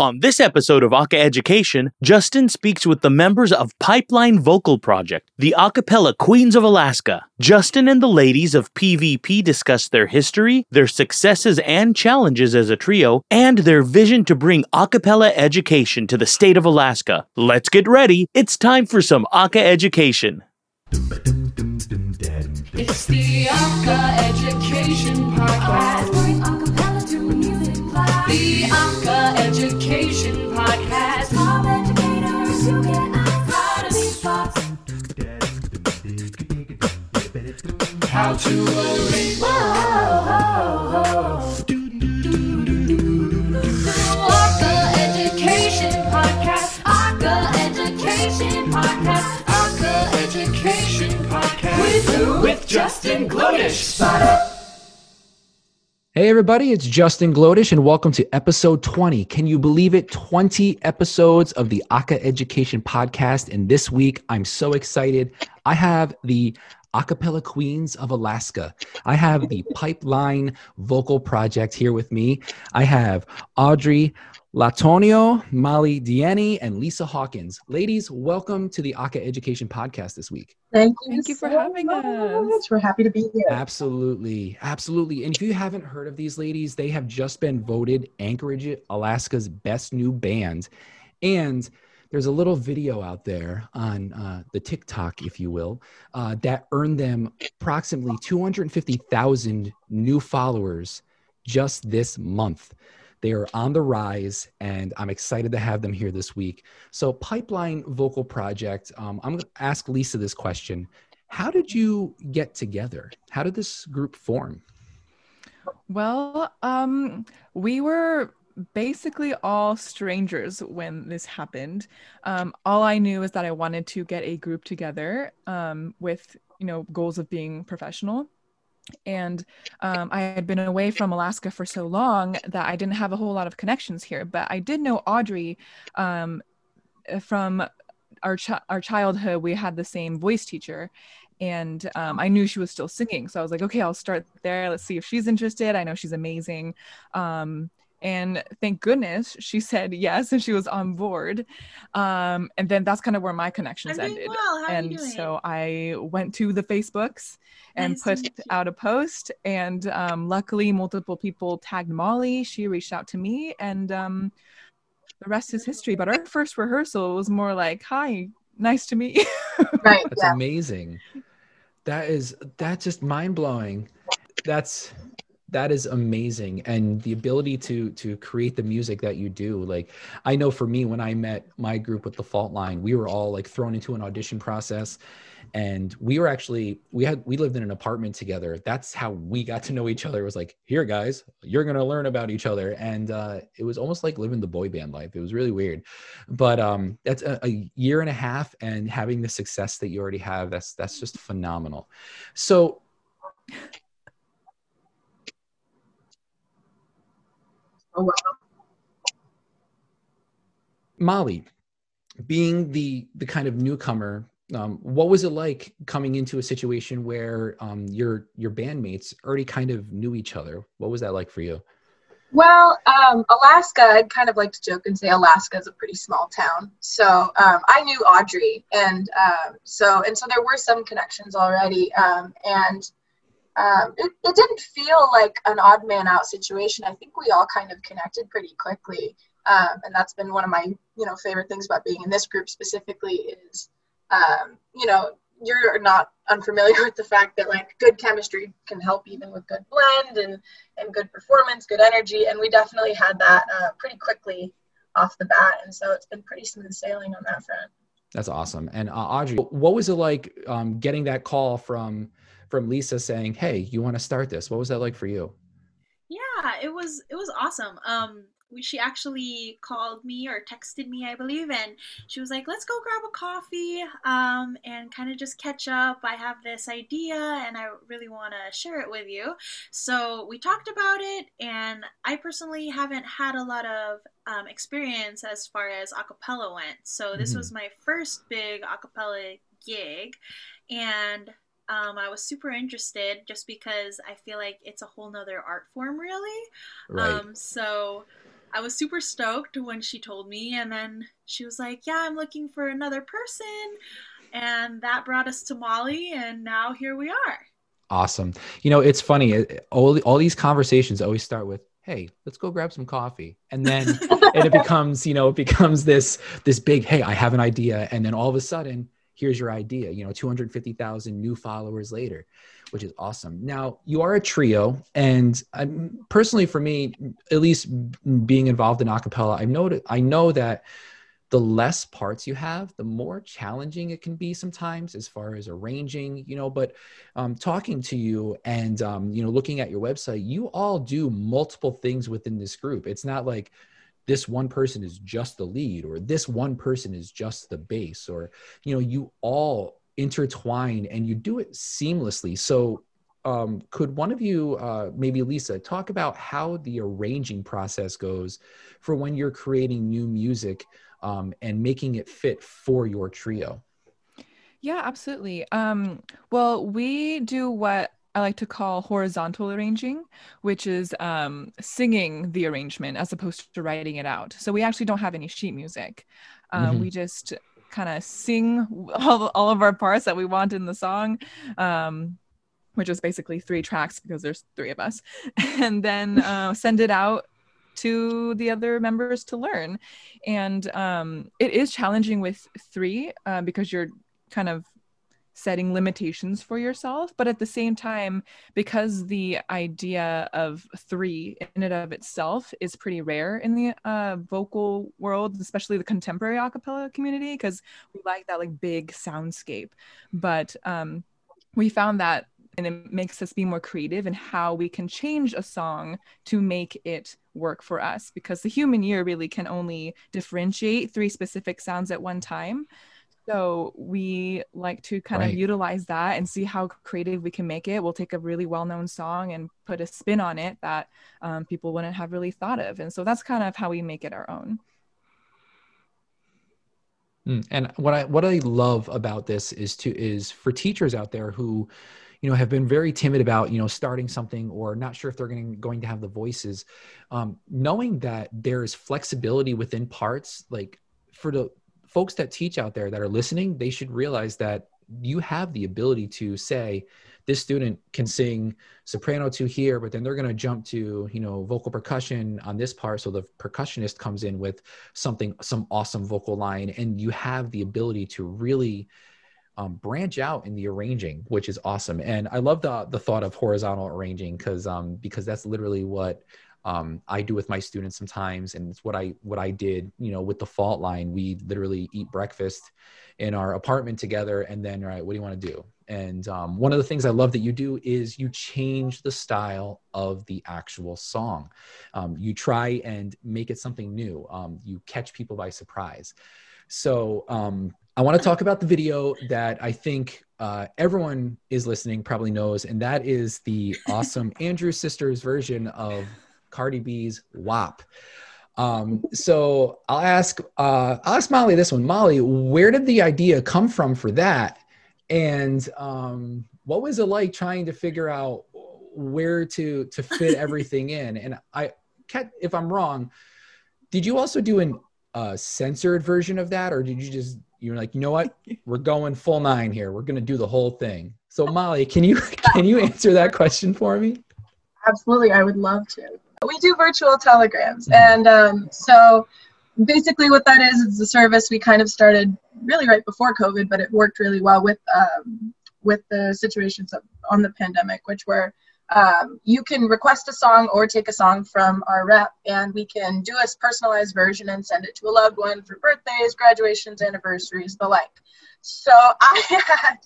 On this episode of Aca-Education, Justin speaks with the members of Pipeline Vocal Project, the a cappella Queens of Alaska. Justin and the ladies of PVP discuss their history, their successes and challenges as a trio, and their vision to bring a cappella education to the state of Alaska. Let's get ready. It's time for some Aca-Education. It's the Aca-Education Podcast. The Aca-Education Podcast. Top educators who get out of these spots. How to relate. The Aka Education Podcast. Aka Education Podcast. Aka Education Podcast. With Justin Glodish. Hey, everybody, it's Justin Glodish, and welcome to episode 20. Can you believe it? 20 episodes of the Aca-Education Podcast. And this week, I'm so excited. I have the Acapella Queens of Alaska. I have the Pipeline Vocal Project here with me. I have Audrey Latonio, Molly Diani, and Lisa Hawkins. Ladies, welcome to the Aca-Education Podcast this week. Thank you. Thank you for having much. us. We're happy to be here. Absolutely. Absolutely. And if you haven't heard of these ladies, they have just been voted Anchorage, Alaska's best new band. And there's a little video out there on uh, the TikTok, if you will, uh, that earned them approximately 250,000 new followers just this month. They are on the rise, and I'm excited to have them here this week. So, Pipeline Vocal Project, um, I'm going to ask Lisa this question. How did you get together? How did this group form? Well, um, we were basically all strangers when this happened. Um, all I knew is that I wanted to get a group together um, with, you know, goals of being professional. And um, I had been away from Alaska for so long that I didn't have a whole lot of connections here. But I did know Audrey um, from our our childhood. We had the same voice teacher, and um, I knew she was still singing. So I was like, okay, I'll start there. Let's see if she's interested. I know she's amazing. Um, and thank goodness she said yes and she was on board. Um, and then that's kind of where my connections I'm ended. well. How are and you doing? so I went to the Facebooks and Nice put out a post. And um, luckily, multiple people tagged Molly. She reached out to me, and um, the rest is history. But our first rehearsal was more like, "Hi, nice to meet you." Right. That's Yeah. amazing. That is that's just mind blowing. That's that is amazing. And the ability to to create the music that you do like i know for me when i met my group with the fault line we were all like thrown into an audition process. And we were actually we had we lived in an apartment together. That's how we got to know each other. It was like here guys you're gonna learn about each other. And uh it was almost like living the boy band life. It was really weird. But um that's a, a year and a half and having the success that you already have that's that's just phenomenal. So Oh, wow. molly being the the kind of newcomer um, what was it like coming into a situation where um, your your bandmates already kind of knew each other what was that like for you Well, um, Alaska, I'd kind of like to joke and say Alaska is a pretty small town. So um, I knew Audrey, and um, so and so there were some connections already, um, and um, it, it didn't feel like an odd man out situation. I think we all kind of connected pretty quickly, um, and that's been one of my you know favorite things about being in this group specifically is um, you know you're not unfamiliar with the fact that like good chemistry can help even with good blend and and good performance, good energy, and we definitely had that uh, pretty quickly off the bat, and so it's been pretty smooth sailing on that front. that's awesome and uh, audrey what was it like um, getting that call from from lisa saying hey you want to start this what was that like for you Yeah, it was it was awesome. Um, we, she actually called me or texted me, I believe, and she was like, "Let's go grab a coffee, um, and kind of just catch up. I have this idea, and I really want to share it with you." So we talked about it, and I personally haven't had a lot of um, experience as far as acapella went. So this Mhm. was my first big acapella gig, and um, I was super interested just because I feel like it's a whole nother art form, really. right Um, so I was super stoked when she told me, and then she was like, "Yeah, I'm looking for another person," and that brought us to Molly, and now here we are. Awesome. You know, it's funny. All all these conversations always start with, "Hey, let's go grab some coffee," and then and it becomes, you know, it becomes this this big, "Hey, I have an idea," and then all of a sudden, here's your idea. You know, two hundred fifty thousand new followers later, which is awesome. Now, you are a trio, and um, personally, for me, at least being involved in acapella, I've noted I know that the less parts you have, the more challenging it can be sometimes as far as arranging, you know, but um, talking to you and, um, you know, looking at your website, you all do multiple things within this group. It's not like this one person is just the lead or this one person is just the bass or, you know, you all intertwine and you do it seamlessly. So um, could one of you, uh, maybe Lisa, talk about how the arranging process goes for when you're creating new music um, and making it fit for your trio? Yeah, absolutely. Um, well, we do what I like to call horizontal arranging, which is um, singing the arrangement as opposed to writing it out. So we actually don't have any sheet music. Um, Mhm. We just kind of sing all, all of our parts that we want in the song, um, which is basically three tracks because there's three of us, and then uh, send it out to the other members to learn. And um, it is challenging with three uh, because you're kind of setting limitations for yourself but at the same time because the idea of three in and of itself is pretty rare in the uh, vocal world especially the contemporary a cappella community because we like that like big soundscape. But um, we found that and it makes us be more creative in how we can change a song to make it work for us because the human ear really can only differentiate three specific sounds at one time so we like to kind Right. of utilize that and see how creative we can make it. We'll take a really well-known song and put a spin on it that um, people wouldn't have really thought of. And so that's kind of how we make it our own. Mm, And what I what I love about this is to is for teachers out there who, you know, have been very timid about you know starting something or not sure if they're going to, going to have the voices, um, knowing that there's flexibility within parts. Like for the folks that teach out there that are listening, they should realize that you have the ability to say this student can sing soprano to here but then they're going to jump to you know vocal percussion on this part. So the percussionist comes in with something some awesome vocal line and you have the ability to really um, branch out in the arranging which is awesome. And i love the the thought of horizontal arranging because um because that's literally what um, I do with my students sometimes, and it's what I what I did, you know, with the fault line. We literally eat breakfast in our apartment together, and then, right, what do you want to do? And um, one of the things I love that you do is you change the style of the actual song. Um, you try and make it something new. Um, you catch people by surprise. So um, I want to talk about the video that I think uh, everyone is listening probably knows, and that is the awesome Andrews Sisters version of Cardi B's WAP. Um, so I'll ask uh, I'll ask Molly this one. Molly, where did the idea come from for that? And um, what was it like trying to figure out where to to fit everything in? And I, if I'm wrong, did you also do an uh, censored version of that, or did you just you're like, you know what, we're going full nine here. We're gonna do the whole thing. So Molly, can you can you answer that question for me? Absolutely, I would love to. We do virtual telegrams, and um, so basically, what that is, it's a service we kind of started really right before COVID, but it worked really well with um, with the situations of, on the pandemic, which were um, you can request a song or take a song from our rep, and we can do a personalized version and send it to a loved one for birthdays, graduations, anniversaries, the like. So I had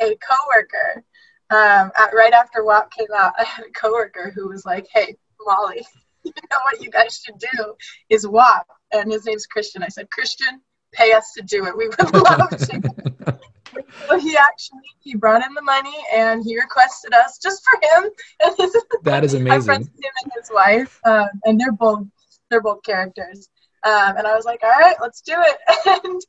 a coworker um, at, right after WAP came out, I had a coworker who was like, "Hey, Molly, you know what you guys should do is WAP," and his name's Christian. I said, "Christian, pay us to do it. We would love to." so he actually he brought in the money and he requested us just for him. That is amazing. with him and his wife, um, and they're both they're both characters. Um, and I was like, all right, let's do it. And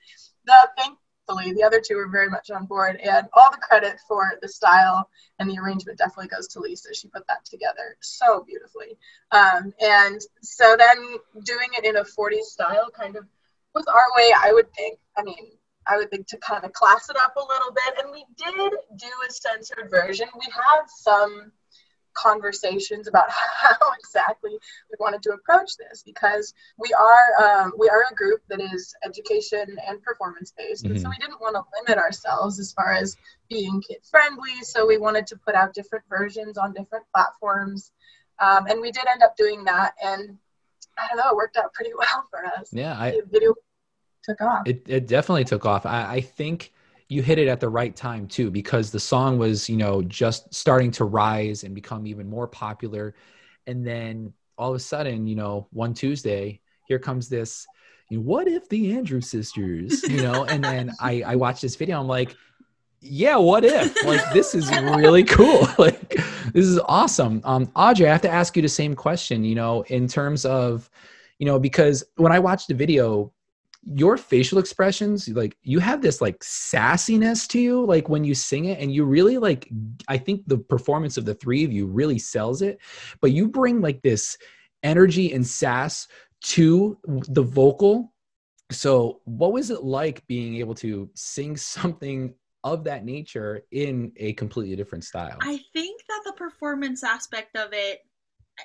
the thing fully. The other two were very much on board, and all the credit for the style and the arrangement definitely goes to Lisa. She put that together so beautifully. Um, and so then doing it in a 40s style kind of was our way, I would think. I mean, I would think to kind of class it up a little bit. And we did do a censored version. We had some conversations about how exactly we wanted to approach this because we are um, we are a group that is education and performance based and so we didn't want to limit ourselves as far as being kid friendly so we wanted to put out different versions on different platforms um, and we did end up doing that and i don't know it worked out pretty well for us. Yeah, I, the video took off. It, it definitely took off. I, I think you hit it at the right time too, because the song was, you know, just starting to rise and become even more popular. And then all of a sudden, you know, one Tuesday, here comes this, you know, what if the Andrews sisters, you know, and then I, I watched this video. I'm like, yeah, what if? Like, this is really cool. like, this is awesome. Um, Audrey, I have to ask you the same question, you know, in terms of, you know, because when I watched the video, your facial expressions like you have this like sassiness to you like when you sing it and you really like i think the performance of the three of you really sells it but you bring like this energy and sass to the vocal. So what was it like being able to sing something of that nature in a completely different style? I think that the performance aspect of it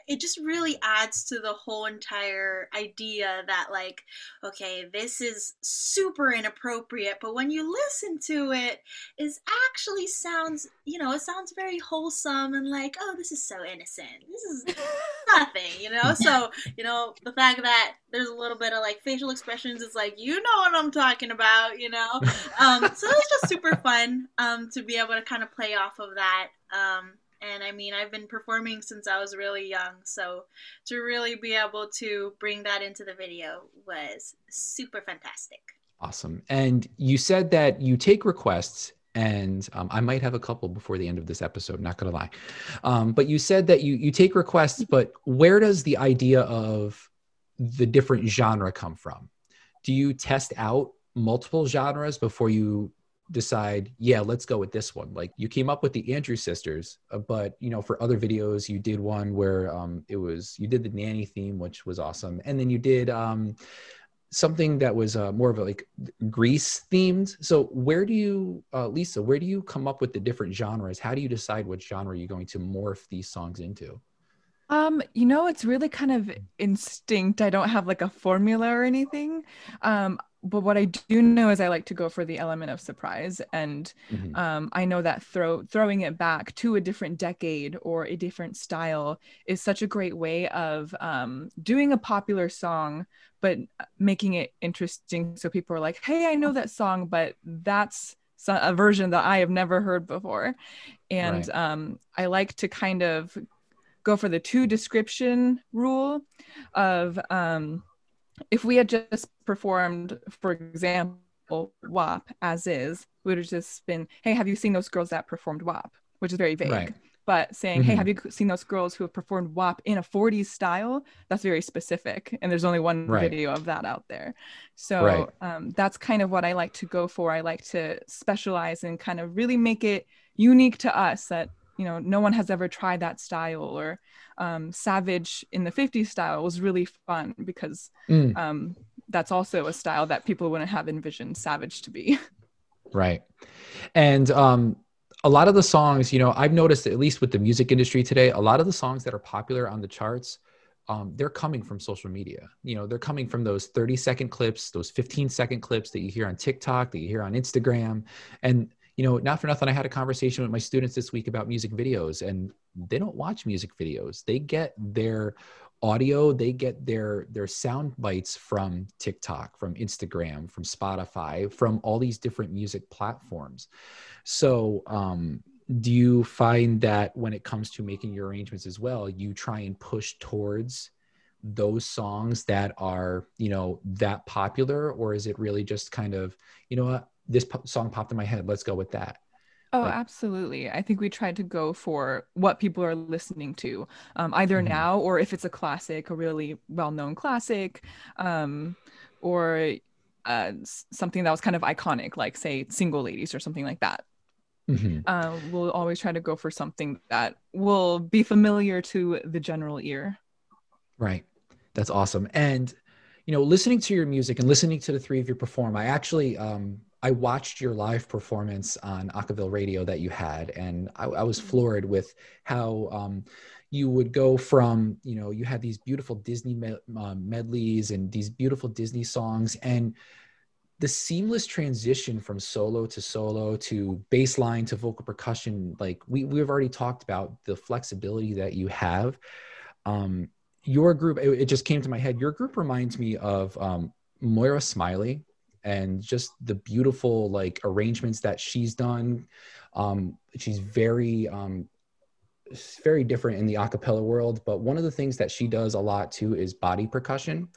it just really adds to the whole entire idea that like okay this is super inappropriate but when you listen to it it actually sounds you know it sounds very wholesome and like oh this is so innocent. This is nothing you know? So you know the fact that there's a little bit of like facial expressions is like you know what i'm talking about you know? Um so it's just super fun um to be able to kind of play off of that um and I mean, I've been performing since I was really young, so to really be able to bring that into the video was super fantastic. Awesome. And you said that you take requests, and um, I might have a couple before the end of this episode. Not gonna lie, um, but you said that you you take requests, but where does the idea of the different genre come from? Do you test out multiple genres before you decide yeah let's go with this one. Like you came up with the andrews sisters uh, but you know for other videos you did one where um it was you did the nanny theme which was awesome. And then you did um something that was uh, more of a like grease themed. So where do you uh, lisa where do you come up with the different genres? How do you decide which genre you're going to morph these songs into? Um, you know, it's really kind of instinct. I don't have like a formula or anything. Um, but what I do know is I like to go for the element of surprise, and Mhm. um, I know that throw throwing it back to a different decade or a different style is such a great way of um, doing a popular song, but making it interesting. So people are like, "Hey, I know that song, but that's a version that I have never heard before," and Right. um, I like to kind of go for the two description rule of um, if we had just performed, for example, WAP as is, we would have just been, hey, have you seen those girls that performed WAP? Which is very vague. Right. But saying, hey, Mhm. have you seen those girls who have performed WAP in a 40s style? That's very specific. And there's only one Right. video of that out there. So Right. um, that's kind of what I like to go for. I like to specialize and kind of really make it unique to us that, you know, no one has ever tried that style or um, Savage in the 50s style was really fun because Mm. um, that's also a style that people wouldn't have envisioned Savage to be. Right. And um, a lot of the songs, you know, I've noticed, at least with the music industry today, a lot of the songs that are popular on the charts, um, they're coming from social media. You know, they're coming from those 30 second clips, those 15 second clips that you hear on TikTok, that you hear on Instagram. And, you know, not for nothing, I had a conversation with my students this week about music videos, and they don't watch music videos. They get their audio they get their their sound bites from tiktok from instagram from spotify from all these different music platforms so um do you find that when it comes to making your arrangements as well you try and push towards those songs that are you know that popular or is it really just kind of you know this po- song popped in my head let's go with that Oh, Like- absolutely. I think we tried to go for what people are listening to, um, either Mhm. now or if it's a classic, a really well known classic, um, or uh, something that was kind of iconic, like say "Single Ladies" or something like that. Mhm. Uh, we'll always try to go for something that will be familiar to the general ear. Right. That's awesome. And you know, listening to your music and listening to the three of you perform, I actually um I watched your live performance on Acaville Radio that you had, and I, I was floored with how um, you would go from, you know, you had these beautiful Disney med- uh, medleys and these beautiful Disney songs, and the seamless transition from solo to solo to bass line to vocal percussion. Like we we've already talked about the flexibility that you have. Um, your group, it, it just came to my head. Your group reminds me of um, Moira Smiley and just the beautiful like arrangements that she's done. Um, she's very, um, very different in the acapella world, but one of the things that she does a lot too is body percussion.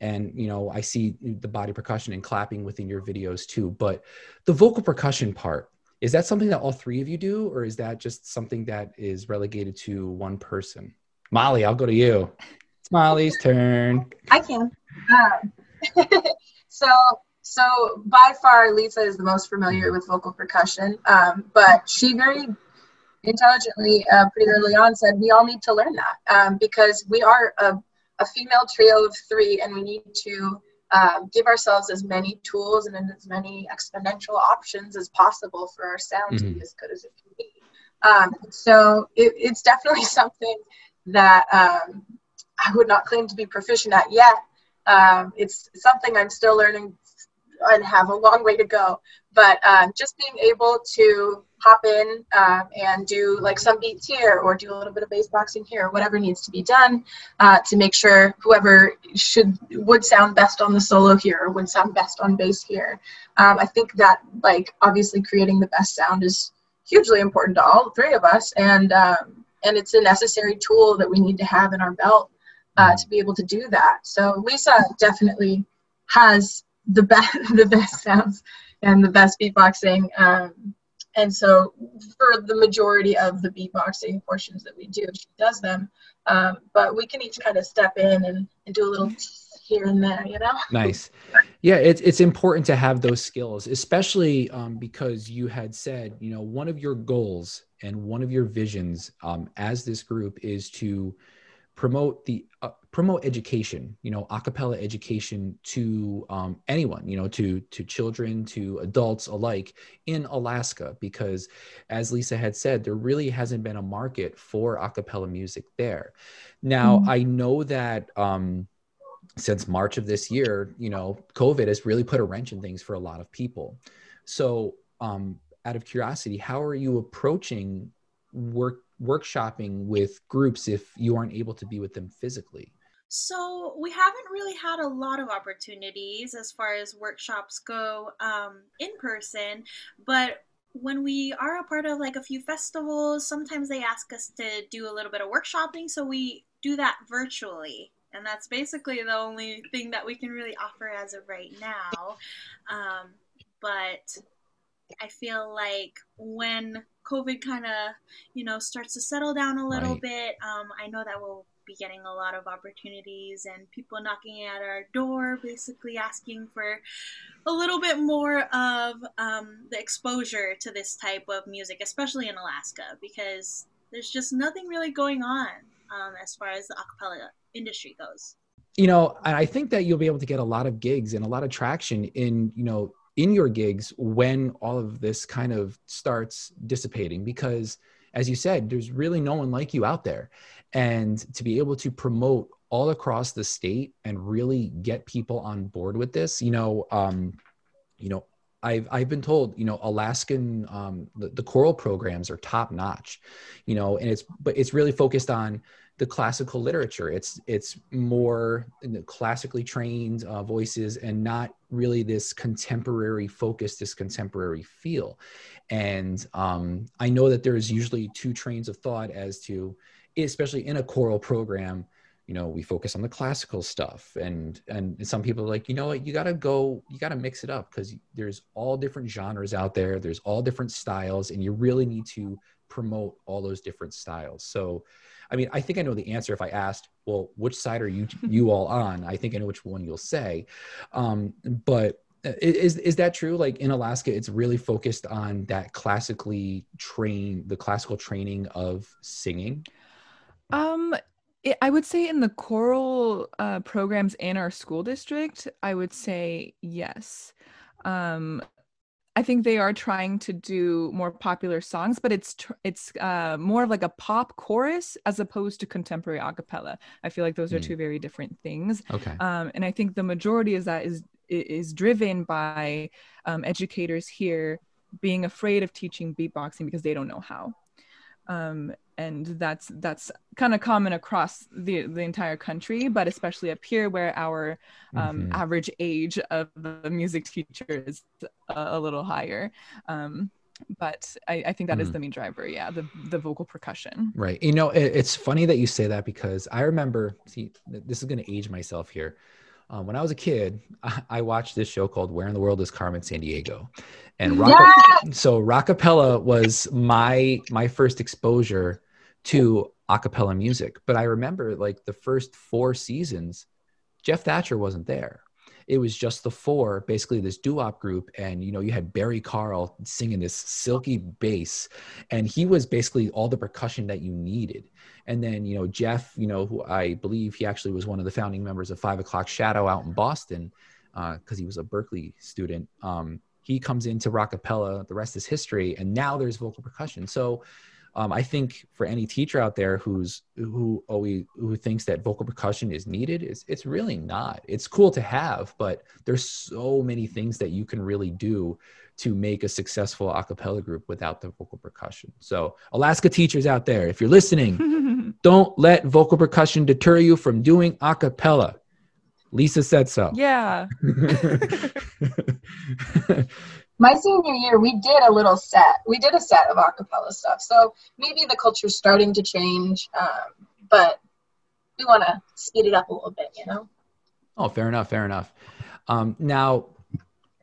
And you know, I see the body percussion and clapping within your videos too. But the vocal percussion part, is that something that all three of you do, or is that just something that is relegated to one person? Molly, I'll go to you. It's Molly's turn. I can. Um, so, so by far, Lisa is the most familiar with vocal percussion, um, but she very intelligently, uh, pretty early on, said we all need to learn that um, because we are a, a female trio of three, and we need to um, give ourselves as many tools and as many exponential options as possible for our sound to Mhm. be as good as it can be. Um, so it, it's definitely something that um, I would not claim to be proficient at yet. Um, it's something I'm still learning and have a long way to go. But um, just being able to hop in um, and do like some beats here or do a little bit of bass boxing here, whatever needs to be done uh, to make sure whoever should would sound best on the solo here or would sound best on bass here. Um, I think that like obviously creating the best sound is hugely important to all three of us, and um, and it's a necessary tool that we need to have in our belt uh, to be able to do that. So Lisa definitely has the best the best sounds and the best beatboxing. Um, and so for the majority of the beatboxing portions that we do, she does them. Um, but we can each kind of step in and, and do a little here and there, you know? Nice. Yeah, it's it's important to have those skills, especially um, because you had said, you know, one of your goals and one of your visions um, as this group is to promote the uh, promote education you know acapella education to um, anyone you know to to children to adults alike in alaska. Because as lisa had said there really hasn't been a market for acapella music there. Now Mhm. i know that um, since march of this year you know covid has really put a wrench in things for a lot of people. So um, out of curiosity how are you approaching work workshopping with groups if you aren't able to be with them physically So we haven't really had a lot of opportunities as far as workshops go um, in person, but when we are a part of like a few festivals, sometimes they ask us to do a little bit of workshopping, so we do that virtually. And that's basically the only thing that we can really offer as of right now. Um, but I feel like when COVID kind of, you know, starts to settle down a little Right. bit, um, I know that we'll be getting a lot of opportunities and people knocking at our door, basically asking for a little bit more of um, the exposure to this type of music, especially in Alaska, because there's just nothing really going on um, as far as the acapella industry goes. you know i think that you'll be able to get a lot of gigs and a lot of traction in you know in your gigs when all of this kind of starts dissipating? Because as you said there's really no one like you out there. And to be able to promote all across the state and really get people on board with this you know um you know I've, I've been told, you know, Alaskan, um, the, the choral programs are top notch, you know, and it's, but it's really focused on the classical literature. It's it's more classically trained uh, voices and not really this contemporary focus, this contemporary feel. And um, I know that there's usually two trains of thought as to, especially in a choral program, you know, we focus on the classical stuff, and and some people are like, you know what, you got to go, you got to mix it up because there's all different genres out there, there's all different styles, and you really need to promote all those different styles. So I mean, I think I know the answer if I asked, well, which side are you you all on? I think I know which one you'll say. Um, but Uh, Is is that true? Like in Alaska, it's really focused on that classically train the classical training of singing. Um, i I would say in the choral uh, programs in our school district, I would say yes. Um, I think they are trying to do more popular songs, but it's tr- it's uh, more of like a pop chorus as opposed to contemporary a cappella. I feel like those are Mm. two very different things. Okay. Um, and I think the majority of that is is driven by um, educators here being afraid of teaching beatboxing because they don't know how. Um, and that's that's kind of common across the the entire country, but especially up here where our um, Mhm. average age of the music teacher is a, a little higher. Um, but I, I think that is Mhm. the main driver. Yeah, the the vocal percussion. Right. You know, it, it's funny that you say that because I remember, see, this is going to age myself here. Um, when I was a kid, I, I watched this show called Where in the World is Carmen Sandiego? And rock, so rockapella was my my first exposure to a cappella music. But I remember like the first four seasons, Jeff Thatcher wasn't there. It was just the four, basically this doo-wop group, and you know you had Barry Carl singing this silky bass, and he was basically all the percussion that you needed. And then you know Jeff, you know who I believe he actually was one of the founding members of Five O'clock Shadow out in Boston, because he was a Berklee student. Um, he comes into rockapella. The rest is history, and now there's vocal percussion. So um, I think for any teacher out there who's who always who thinks that vocal percussion is needed, it's it's really not. It's cool to have, but there's so many things that you can really do to make a successful a cappella group without the vocal percussion. So Alaska teachers out there, if you're listening, don't let vocal percussion deter you from doing a cappella. Lisa said so. yeah. My senior year, we did a little set. We did a set of acapella stuff. So maybe the culture's starting to change, um, but we want to speed it up a little bit, you know? Oh, fair enough. Fair enough. Um, now,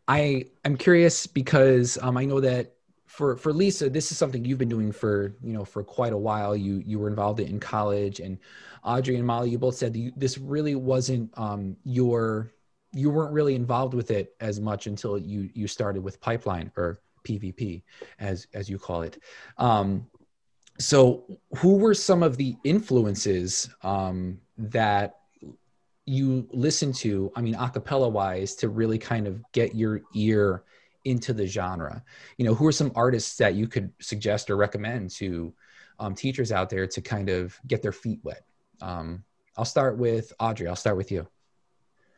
I I'm curious because um, I know that for for Lisa, this is something you've been doing for you know for quite a while. You you were involved in college, and Audrey and Molly, you both said you, this really wasn't um, your you weren't really involved with it as much until you you started with Pipeline or PVP, as as you call it. Um, so, who were some of the influences um, that you listen to, I mean, acapella wise, to really kind of get your ear into the genre? You know, who are some artists that you could suggest or recommend to um, teachers out there to kind of get their feet wet? Um, I'll start with Audrey. I'll start with you.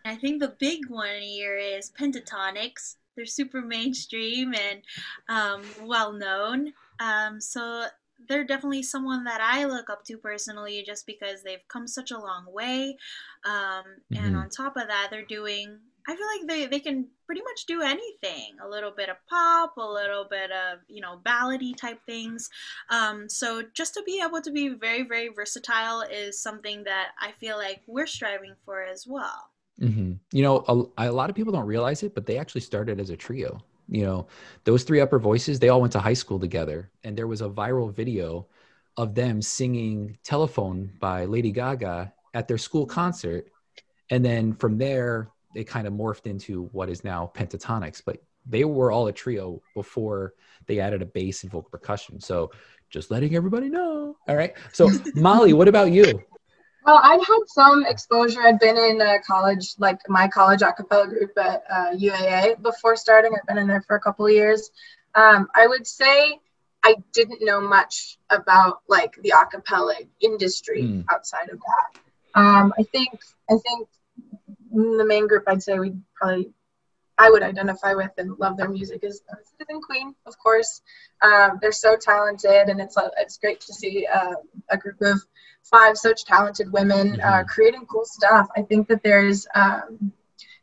I think the big one here is Pentatonix. They're super mainstream and um, well known. Um, so they're definitely someone that I look up to personally just because they've come such a long way. Um, And Mhm. on top of that, they're doing, I feel like they, they can pretty much do anything a little bit of pop, a little bit of, you know, ballady type things. Um, so just to be able to be very, very versatile is something that I feel like we're striving for as well. Hmm You know, a, a lot of people don't realize it, but they actually started as a trio. You know, those three upper voices, they all went to high school together. And there was a viral video of them singing Telephone by Lady Gaga at their school concert. And then from there, they kind of morphed into what is now Pentatonix. But they were all a trio before they added a bass and vocal percussion. So just letting everybody know. All right. So, Molly, what about you? Well, I'd had some exposure. I'd been in a college, like my college a cappella group at uh, UAA before starting. I've been in there for a couple of years. Um, I would say I didn't know much about like the a cappella industry Hmm. outside of that. Um, I think I think the main group I'd say we probably I would identify with and love their music is Citizen Queen, of course. Um, they're so talented, and it's uh, it's great to see uh, a group of five such talented women uh, Mhm. creating cool stuff. I think that there's um,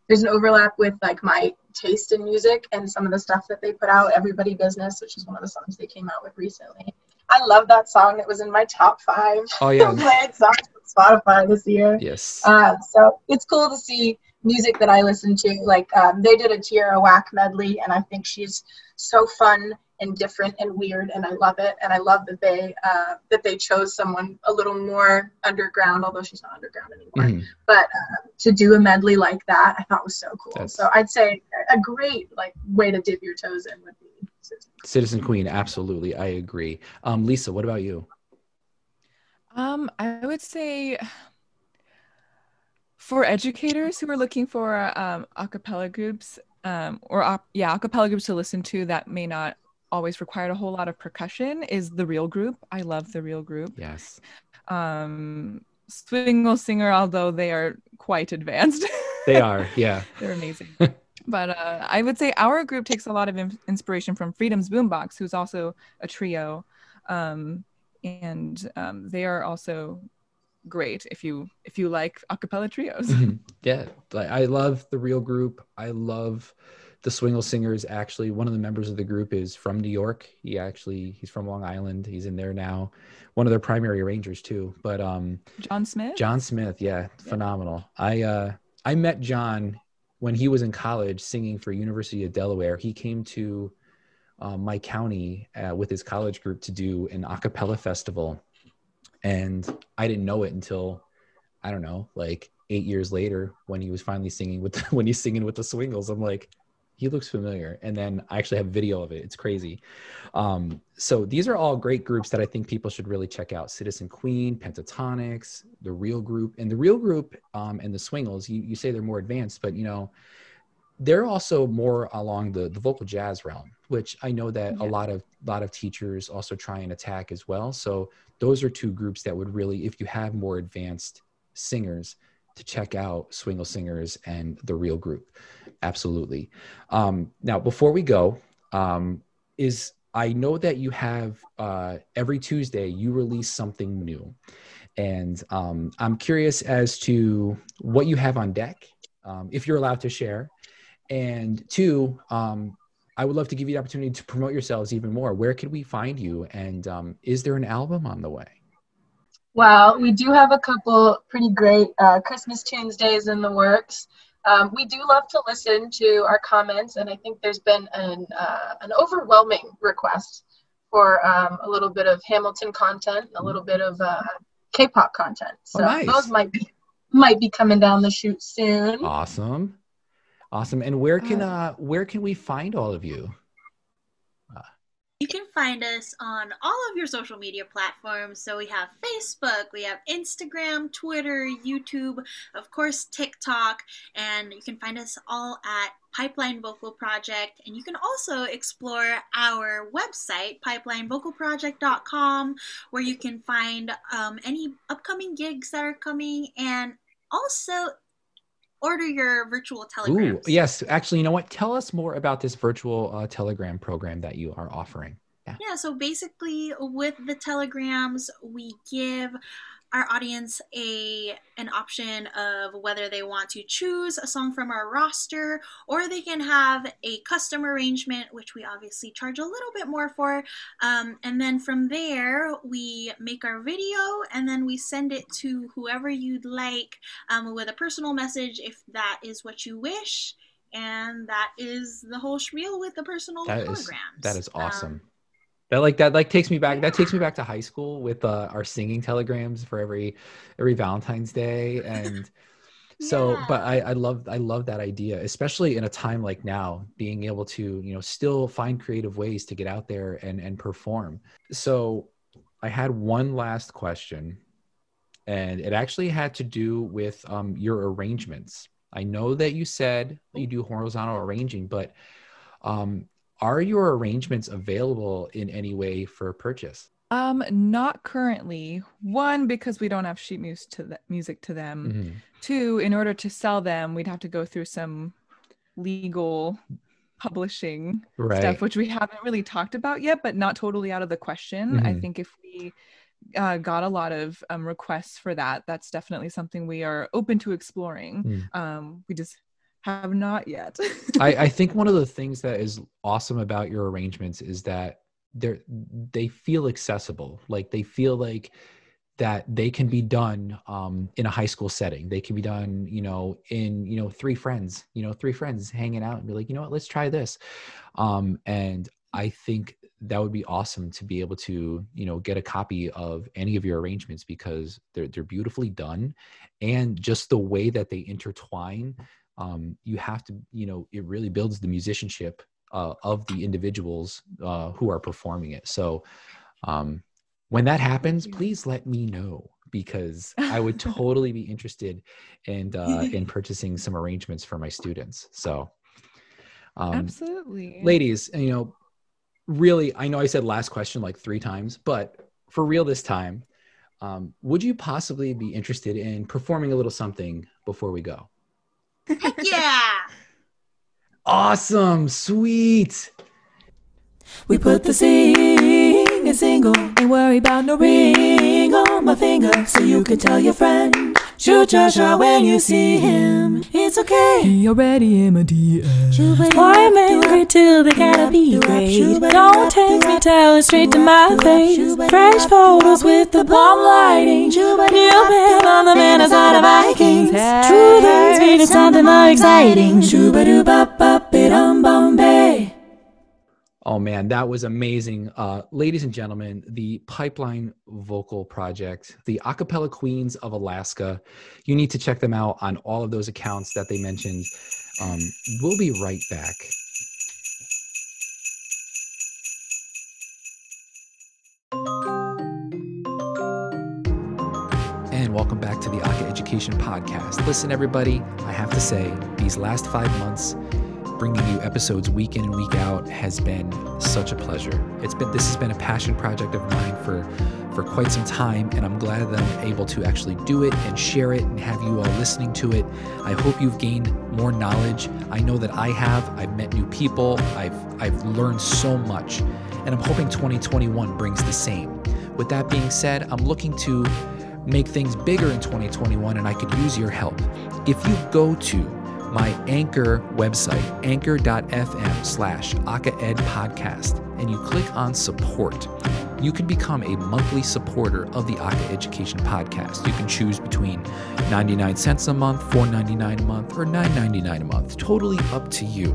there's an overlap with like my taste in music and some of the stuff that they put out. Everybody Business, which is one of the songs they came out with recently. I love that song. It was in my top five Oh, yeah. played songs on Spotify this year. Yes. Uh, so it's cool to see music that I listen to. Like um, they did a Tierra Whack medley, and I think she's so fun and different and weird, and I love it. And I love that they uh, that they chose someone a little more underground, although she's not underground anymore. Mhm. But uh, to do a medley like that, I thought was so cool. That's- so I'd say a great like way to dip your toes in would be Citizen Citizen Queen, absolutely. I agree. Um, Lisa, what about you? Um, I would say for educators who are looking for um, a cappella groups um, or op- yeah, a cappella groups to listen to that may not always require a whole lot of percussion is the real group. I love the real group. Yes. Um, Swingle Singer, although they are quite advanced. They are, yeah. They're amazing. but uh, I would say our group takes a lot of in- inspiration from Freedom's Boombox, who's also a trio. Um, and um, they are also great if you if you like a cappella trios. Mhm. yeah like i love the real group. I love the swingle singers. Actually one of the members of the group is from new york. He actually he's from long island. He's in there now. One of their primary arrangers too. But um John Smith. john smith yeah phenomenal. I uh i met john when he was in college singing for university of delaware. He came to uh, my county uh, with his college group to do an a cappella festival and i didn't know it until I don't know, like eight years later when he was finally singing with when he's singing with the Swingles. I'm like, he looks familiar. And then I actually have video of it. It's crazy. Um, so these are all great groups that I think people should really check out. Citizen Queen, Pentatonix, the Real Group, and the Real Group um, and the Swingles. You, you say they're more advanced, but you know, they're also more along the, the vocal jazz realm, which I know that a lot of lot of teachers also try and attack as well. So those are two groups that would really, if you have more advanced singers, to check out Swingle Singers and the Real Group. Absolutely. Um, now, before we go, um, is I know that you have uh, every Tuesday you release something new, and um, I'm curious as to what you have on deck, um, if you're allowed to share, and two, um, I would love to give you the opportunity to promote yourselves even more. Where can we find you, and um, is there an album on the way? Well, we do have a couple pretty great uh, Christmas Tuesdays in the works. Um, we do love to listen to our comments, and I think there's been an, uh, an overwhelming request for um, a little bit of Hamilton content, a little bit of uh, K-pop content. Oh, So nice. those might be might be coming down the chute soon. Awesome, awesome. And where can Uh, uh, where can we find all of you? You can find us on all of your social media platforms. So we have Facebook, we have Instagram, Twitter, YouTube, of course, TikTok, and you can find us all at Pipeline Vocal Project. And you can also explore our website, pipelinevocalproject.com, where you can find um, any upcoming gigs that are coming and also order your virtual Ooh, telegrams. yes. Actually, you know what? Tell us more about this virtual uh, Telegram program that you are offering. Yeah, so basically with the telegrams, we give our audience a an option of whether they want to choose a song from our roster or they can have a custom arrangement which we obviously charge a little bit more for um, and then from there we make our video and then we send it to whoever you'd like um, with a personal message if that is what you wish and that is the whole spiel with the personal That is that is Um, awesome. That like that like takes me back. That takes me back to high school with uh, our singing telegrams for every every Valentine's Day and. So, but I, I love I love that idea, especially in a time like now, being able to you know still find creative ways to get out there and and perform. So, I had one last question, and it actually had to do with um, your arrangements. I know that you said you do horizontal arranging, but um, are your arrangements available in any way for purchase? Um, not currently. One, because we don't have sheet music to music to them. Mhm. Two, in order to sell them, we'd have to go through some legal publishing Right. stuff, which we haven't really talked about yet, but not totally out of the question. I Mhm. think if we uh, got a lot of um, requests for that, that's definitely something we are open to exploring. Mm. Um, we just have not yet. I, I think one of the things that is awesome about your arrangements is that they're they feel accessible. Like they feel like that they can be done um, in a high school setting. They can be done, you know, in you know three friends, you know, three friends hanging out and be like, you know what, let's try this. Um, and I think that would be awesome to be able to, you know, get a copy of any of your arrangements because they're they're beautifully done, and just the way that they intertwine um, you have to you know it really builds the musicianship uh, of the individuals uh, who are performing it. So um, when that happens please let me know because i would totally be interested in uh, in purchasing some arrangements for my students. So um, Absolutely. ladies you know really i know i said last question like three times but for real this time um, would you possibly be interested in performing a little something before we go Heck yeah. awesome sweet We put the sing in single. Ain't worry about no ring on my finger. So you can tell your friend. Shoot your shot when you see him. It's okay. He already in my DM. I'm angry till they gotta be great. Don't text me, tell it straight to my face. Fresh photos with the bomb lighting. New man on the man side of Vikings. True things needed something more exciting. Shooba doo bop bop it um Bombay. Oh man, that was amazing. Uh, ladies and gentlemen, the Pipeline Vocal Project, the A Cappella Queens of Alaska. You need to check them out on all of those accounts that they mentioned. Um, we'll be right back. And welcome back to the Aca-Education Podcast. Listen, everybody, I have to say, these last five months, bringing you episodes week in and week out has been such a pleasure. It's been this has been a passion project of mine for for quite some time, and I'm glad that I'm able to actually do it and share it and have you all listening to it. I hope you've gained more knowledge. I know that I have. I've met new people. I've I've learned so much, and I'm hoping 2021 brings the same. With that being said, I'm looking to make things bigger in 2021 and I could use your help. If you go to my Anchor website, anchor.fm slash AcaEd podcast, and you click on support, you can become a monthly supporter of the Aca-Education Podcast. You can choose between 99 cents a month, 4.99 a month, or 9.99 a month. Totally up to you.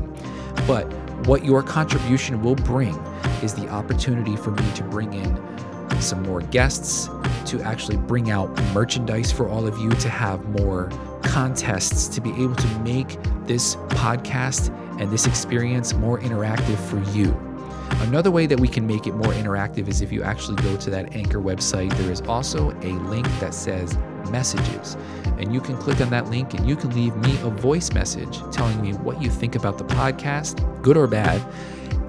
But what your contribution will bring is the opportunity for me to bring in some more guests, to actually bring out merchandise for all of you, to have more contests, to be able to make this podcast and this experience more interactive for you. Another way that we can make it more interactive is if you actually go to that Anchor website, there is also a link that says messages. And you can click on that link and you can leave me a voice message telling me what you think about the podcast, good or bad,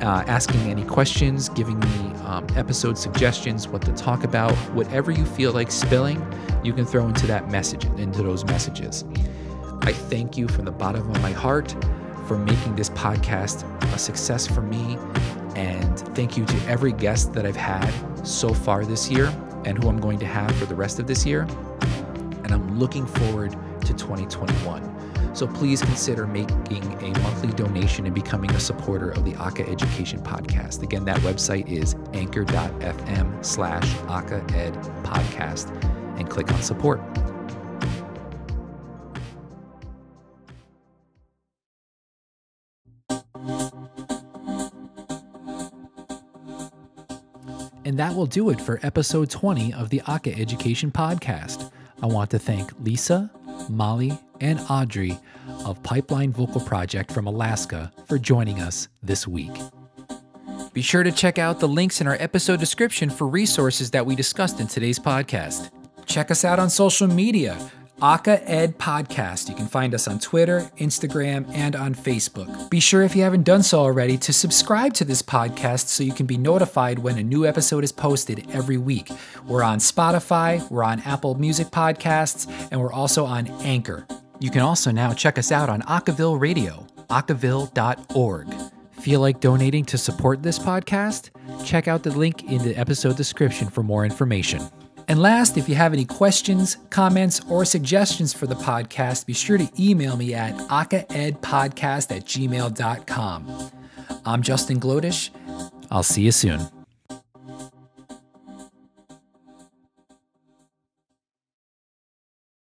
uh, asking any questions, giving me um, episode suggestions, what to talk about, whatever you feel like spilling, you can throw into that message, into those messages. I thank you from the bottom of my heart for making this podcast a success for me. And thank you to every guest that I've had so far this year and who I'm going to have for the rest of this year. And I'm looking forward to 2021. So please consider making a monthly donation and becoming a supporter of the Aca-Education Podcast. Again, that website is anchor.fm slash Aca Ed Podcast and click on support. And that will do it for episode 20 of the Aca-Education Podcast. I want to thank Lisa, Molly, and Audrey of Pipeline Vocal Project from Alaska for joining us this week. Be sure to check out the links in our episode description for resources that we discussed in today's podcast. Check us out on social media. Aca Ed Podcast. You can find us on Twitter, Instagram, and on Facebook. Be sure, if you haven't done so already, to subscribe to this podcast so you can be notified when a new episode is posted every week. We're on Spotify, we're on Apple Music Podcasts, and we're also on Anchor. You can also now check us out on Akaville Radio, akaville.org. Feel like donating to support this podcast? Check out the link in the episode description for more information. And last, if you have any questions, comments, or suggestions for the podcast, be sure to email me at acaedpodcast at gmail.com. I'm Justin Glodish. I'll see you soon.